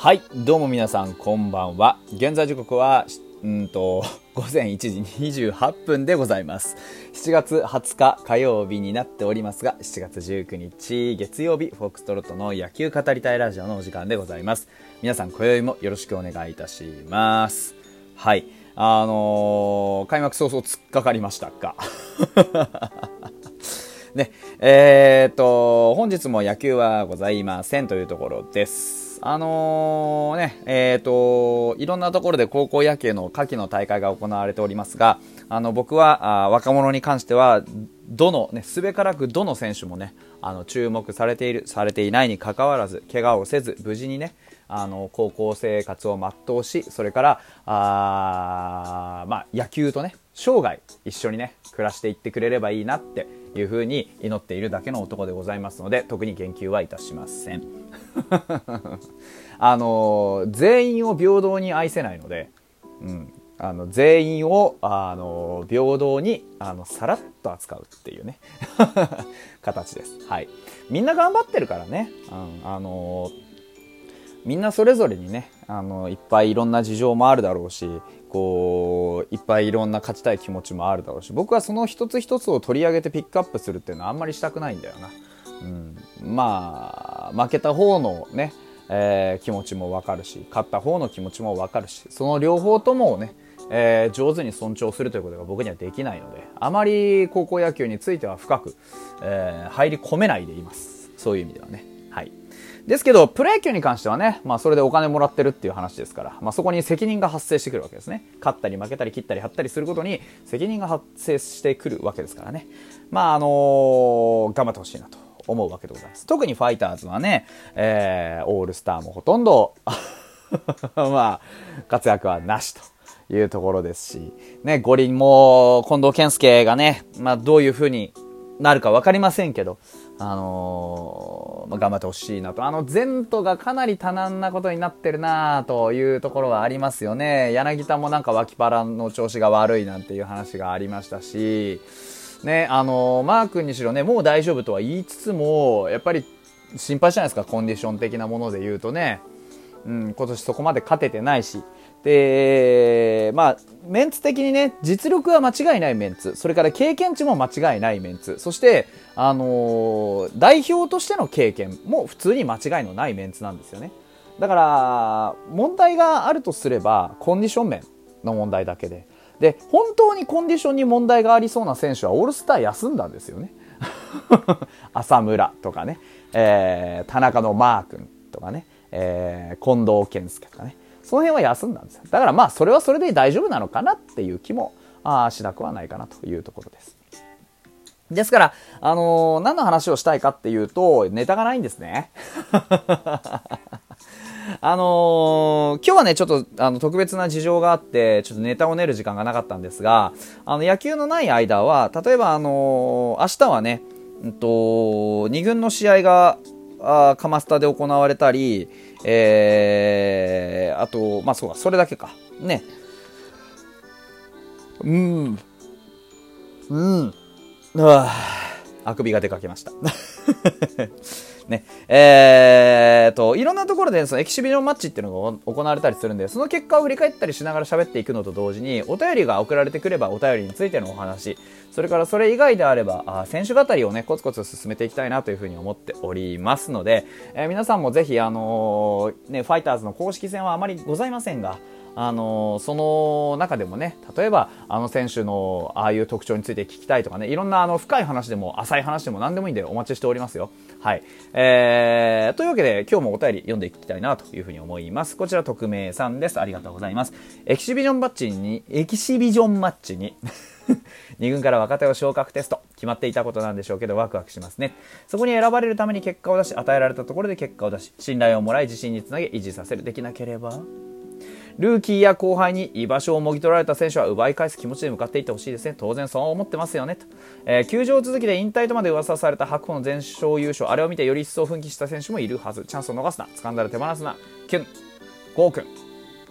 はい、どうも皆さんこんばんは。現在時刻は、うんと、午前1時28分でございます。7月20日火曜日になっておりますが、7月19日月曜日、フォックストロットの野球語りたいラジオのお時間でございます。皆さん今宵もよろしくお願いいたします。はい。あのー開幕早々突っかかりましたか。ね、えー、と、本日も野球はございませんというところです。あのーね、えーと、いろんなところで高校野球の夏季の大会が行われておりますが、あの、僕は、あ若者に関しては、どの、ね、すべからくどの選手もね、あの、注目されている、されていないにかかわらず、怪我をせず、無事にね、あの高校生活を全うしそれからあ、まあ、野球とね生涯一緒にね暮らしていってくれればいいなっていうふうに祈っているだけの男でございますので特に言及はいたしません。あの全員を平等に愛せないので、うん、あの全員をあの平等にあのさらっと扱うっていうね 形です、はい、みんな頑張ってるからね、うん、あのみんなそれぞれにねあのいっぱいいろんな事情もあるだろうしこういっぱいいろんな勝ちたい気持ちもあるだろうし僕はその一つ一つを取り上げてピックアップするっていうのはあんまりしたくないんだよな、うん、まあ負けた方のね、えー気持ちもわかるし勝った方の気持ちもわかるしその両方ともねえー上手に尊重するということが僕にはできないのであまり高校野球については深く、えー入り込めないでいます。そういう意味ではね。ですけど、プロ野球に関してはね、まあそれでお金もらってるっていう話ですから、まあそこに責任が発生してくるわけですね。勝ったり負けたり切ったり張ったりすることに責任が発生してくるわけですからね。まああのー頑張ってほしいなと思うわけでございます。特にファイターズはね、えーオールスターもほとんど、まあ活躍はなしと。いうところですし、ね、五輪も近藤健介がね、まあどういう風になるか分かりませんけど、あのーまあ、頑張ってほしいなと。あの、前途がかなり多難なことになってるなというところはありますよね。柳田もなんか脇腹の調子が悪いなんていう話がありましたし、ね、あのーマー君にしろね、もう大丈夫とは言いつつも、やっぱり心配じゃないですか、コンディション的なもので言うとね。うん、今年そこまで勝ててないし。で、まあ、メンツ的にね、実力は間違いないメンツ。それから経験値も間違いないメンツ。そして、あのー代表としての経験も普通に間違いのないメンツなんですよね。だから、問題があるとすれば、コンディション面の問題だけで。で、本当にコンディションに問題がありそうな選手はオールスター休んだんですよね。浅村とかね、えー田中のマー君とかね、えー近藤健介とかね、その辺は休んだんです。だからまあ、それはそれで大丈夫なのかなっていう気もあしなくはないかなというところです。ですから、あのー何の話をしたいかっていうと、ネタがないんですね。あのー今日はね、ちょっとあの特別な事情があって、ちょっとネタを練る時間がなかったんですが、あの野球のない間は、例えば、あのー明日はね、うんと、2軍の試合が、あカマスタで行われたり、えー、あと、まあそうか、それだけか。ね。うん。うん。ああくびが出かけました。ね。えーと、いろんなところでそのエキシビジョンマッチっていうのが行われたりするんで、その結果を振り返ったりしながら喋っていくのと同時に、お便りが送られてくればお便りについてのお話、それからそれ以外であれば、あ選手語りをね、コツコツ進めていきたいなというふうに思っておりますので、えー皆さんもぜひ、あのーね、ファイターズの公式戦はあまりございませんが、あのその中でもね例えばあの選手のああいう特徴について聞きたいとかねいろんなあの深い話でも浅い話でも何でもいいんでお待ちしておりますよ。はい、えー、というわけで今日もお便り読んでいきたいなというふうに思います。こちら匿名さんです。ありがとうございます。エキシビジョンバッチにエキシビジョンマッチに 2軍から若手を昇格テスト決まっていたことなんでしょうけどワクワクしますねそこに選ばれるために結果を出し与えられたところで結果を出し信頼をもらい自信につなげ維持させるできなければルーキーや後輩に居場所をもぎ取られた選手は奪い返す気持ちで向かっていってほしいですね。当然そう思ってますよね。とえー球場続きで引退とまで噂された白鵬の全勝優勝、あれを見てより一層奮起した選手もいるはず。チャンスを逃すな。掴んだら手放すな。キュン、ゴー君、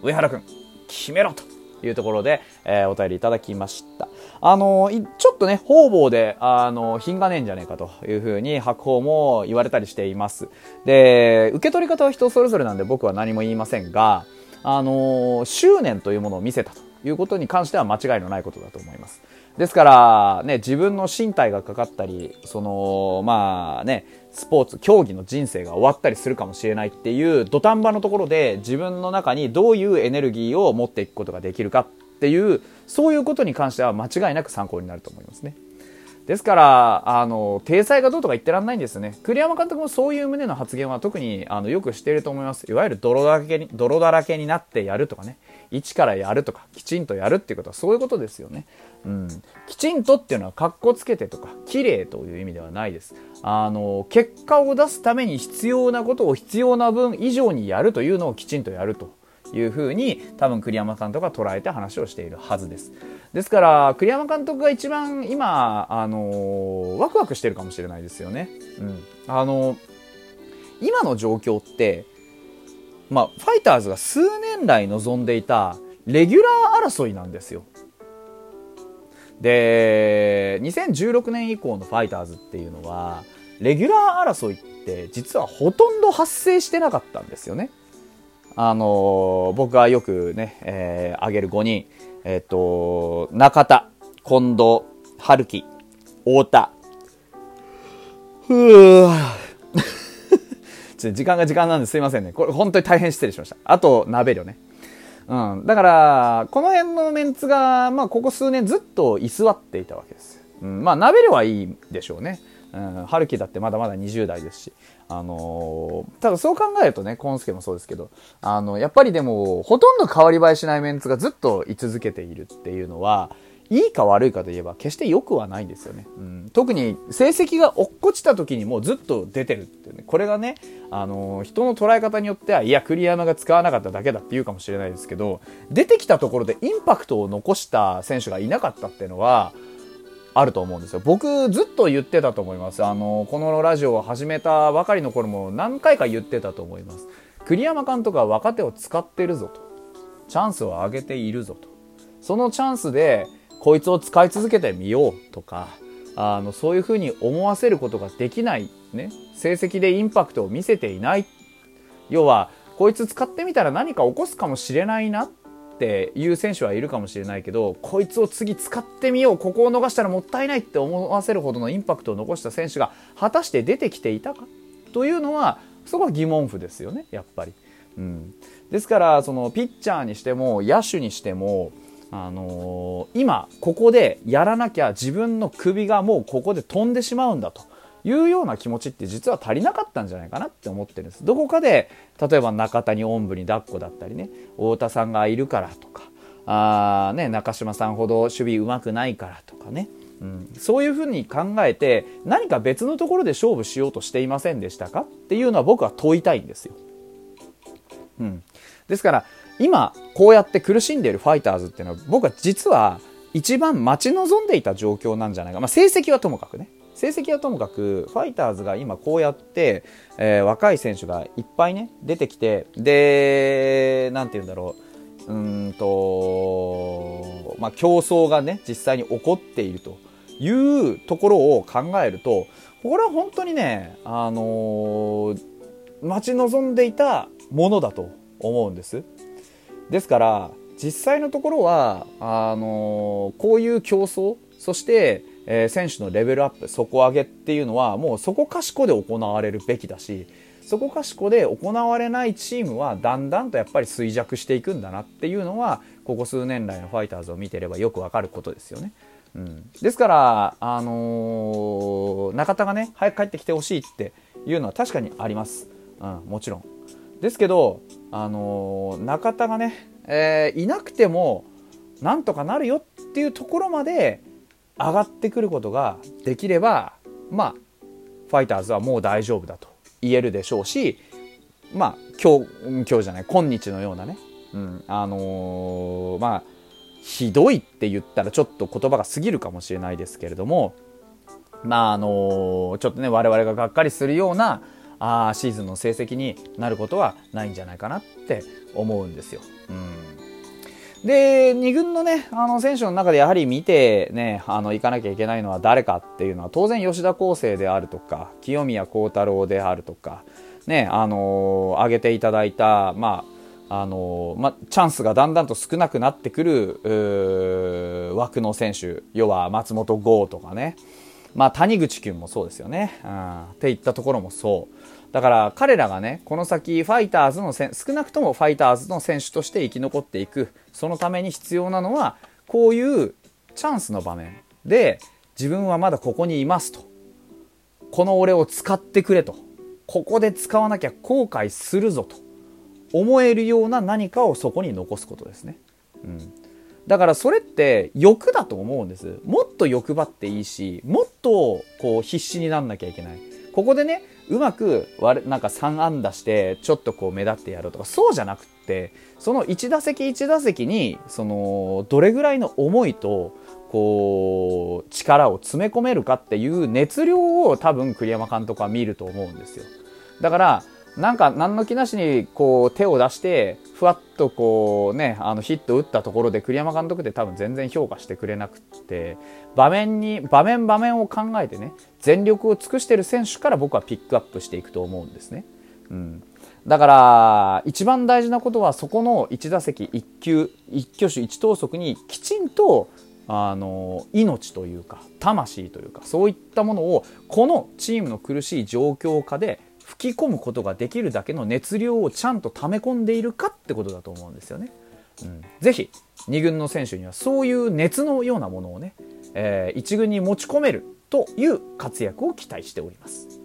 上原君、決めろと。いうところで、えー、お便りいただきました。あのー、ちょっとね、方々で、あのー、品がねえんじゃねえかというふうに白鵬も言われたりしています。で、受け取り方は人それぞれなんで僕は何も言いませんが、あの執念というものを見せたということに関しては間違いのないことだと思います。ですから、ね、自分の身体がかかったり、その、まあね、スポーツ、競技の人生が終わったりするかもしれないっていう土壇場のところで自分の中にどういうエネルギーを持っていくことができるかっていう、そういうことに関しては間違いなく参考になると思いますね。ですから、あの、体裁がどうとか言ってらんないんですね。栗山監督もそういう旨の発言は特にあのよくしていると思います。いわゆる泥だらけに、泥だらけになってやるとかね。一からやるとか、きちんとやるっていうことはそういうことですよね。うん。きちんとっていうのは格好つけてとか、綺麗という意味ではないです。あの、結果を出すために必要なことを必要な分以上にやるというのをきちんとやるというふうに多分栗山監督が捉えて話をしているはずです。ですから栗山監督が一番今、あのワクワクしてるかもしれないですよね。うん、あの今の状況って、まあ、ファイターズが数年来望んでいたレギュラー争いなんですよ。で2016年以降のファイターズっていうのはレギュラー争いって実はほとんど発生してなかったんですよね。あの僕がよくね、えー、挙げる5人、えっ、ー、と、中田、近藤、春樹、太田。ふぅ。時間が時間なんですいませんね。これ本当に大変失礼しました。あと、鍋量ね。うん。だから、この辺のメンツが、まあ、ここ数年ずっと居座っていたわけです。うん。まあ、鍋量はいいでしょうね。うん。春樹だってまだまだ20代ですし。あのー、ただそう考えるとね、コンスケもそうですけど、あの、やっぱりでも、ほとんど変わり映えしないメンツがずっと居続けているっていうのは、いいか悪いかといえば決して良くはないんですよね。うん、特に成績が落っこちた時にもうずっと出てるっていうね。これがね、あのー、人の捉え方によっては、いや、栗山が使わなかっただけだって言うかもしれないですけど、出てきたところでインパクトを残した選手がいなかったっていうのは、あると思うんですよ。僕ずっと言ってたと思います。あの、このラジオを始めたばかりの頃も何回か言ってたと思います。栗山監督は若手を使ってるぞと。チャンスを上げているぞと。そのチャンスでこいつを使い続けてみようとか、あの、そういうふうに思わせることができない、ね、成績でインパクトを見せていない。要は、こいつ使ってみたら何か起こすかもしれないなっていう選手はいるかもしれないけどこいつを次使ってみようここを逃したらもったいないって思わせるほどのインパクトを残した選手が果たして出てきていたか？というのはそこは疑問符ですよねやっぱり。うん、ですからそのピッチャーにしても野手にしてもあのー、今ここでやらなきゃ自分の首がもうここで飛んでしまうんだと。いうような気持ちって実は足りなかったんじゃないかなって思ってるんです。どこかで、例えば中谷おんぶに抱っこだったりね、太田さんがいるからとか、あね、中島さんほど守備うまくないからとかね、うん、そういうふうに考えて何か別のところで勝負しようとしていませんでしたかっていうのは僕は問いたいんですよ。うん、ですから今こうやって苦しんでいるファイターズっていうのは僕は実は一番待ち望んでいた状況なんじゃないか、まあ、成績はともかくね。成績はともかくファイターズが今こうやって、えー、若い選手がいっぱいね出てきてで何て言うんだろううんとまあ競争がね実際に起こっているというところを考えるとこれは本当にねあのー、待ち望んでいたものだと思うんです。ですから実際のところはあのー、こういう競争そしてえー、選手のレベルアップ底上げっていうのはもうそこかしこで行われるべきだしそこかしこで行われないチームはだんだんとやっぱり衰弱していくんだなっていうのはここ数年来のファイターズを見てればよくわかることですよね。うん、ですから、あのー、中田がね早く帰ってきてほしいっていうのは確かにあります、うん、もちろん。ですけど、あのー、中田がね、えー、いなくてもなんとかなるよっていうところまで上がってくることができればまあファイターズはもう大丈夫だと言えるでしょうしまあ今日今日じゃない今日のようなね、うん、あのー、まあひどいって言ったらちょっと言葉が過ぎるかもしれないですけれどもまああのー、ちょっとね我々ががっかりするようなあシーズンの成績になることはないんじゃないかなって思うんですよ。うんで、2軍のね、あの選手の中でやはり見てね、あの、行かなきゃいけないのは誰かっていうのは、当然吉田康生であるとか、清宮幸太郎であるとか、ね、あの、挙げていただいた、まあ、あのー、まチャンスがだんだんと少なくなってくる、枠の選手、要は松本剛とかね、まあ、谷口君もそうですよね、うん、っていったところもそう。だから彼らがね、この先ファイターズの少なくともファイターズの選手として生き残っていく、そのために必要なのは、こういうチャンスの場面で、自分はまだここにいますと。この俺を使ってくれと。ここで使わなきゃ後悔するぞと。思えるような何かをそこに残すことですね。うん。だからそれって欲だと思うんです。もっと欲張っていいし、もっとこう必死になんなきゃいけない。ここでね、うまく割れなんか3安打してちょっとこう目立ってやるとかそうじゃなくってその1打席1打席にそのどれぐらいの思いとこう力を詰め込めるかっていう熱量を多分栗山監督は見ると思うんですよだからなんか何の気なしにこう手を出してふわっとこうねあのヒット打ったところで栗山監督って多分全然評価してくれなくて場面に場面場面を考えてね全力を尽くしてる選手から僕はピックアップしていくと思うんですね。うん、だから一番大事なことはそこの1打席1球1挙手1投足にきちんとあの命というか魂というかそういったものをこのチームの苦しい状況下で吹き込むことができるだけの熱量をちゃんと溜め込んでいるかってことだと思うんですよね。うん、ぜひ2軍の選手にはそういう熱のようなものをね、えー、1軍に持ち込めるという活躍を期待しております。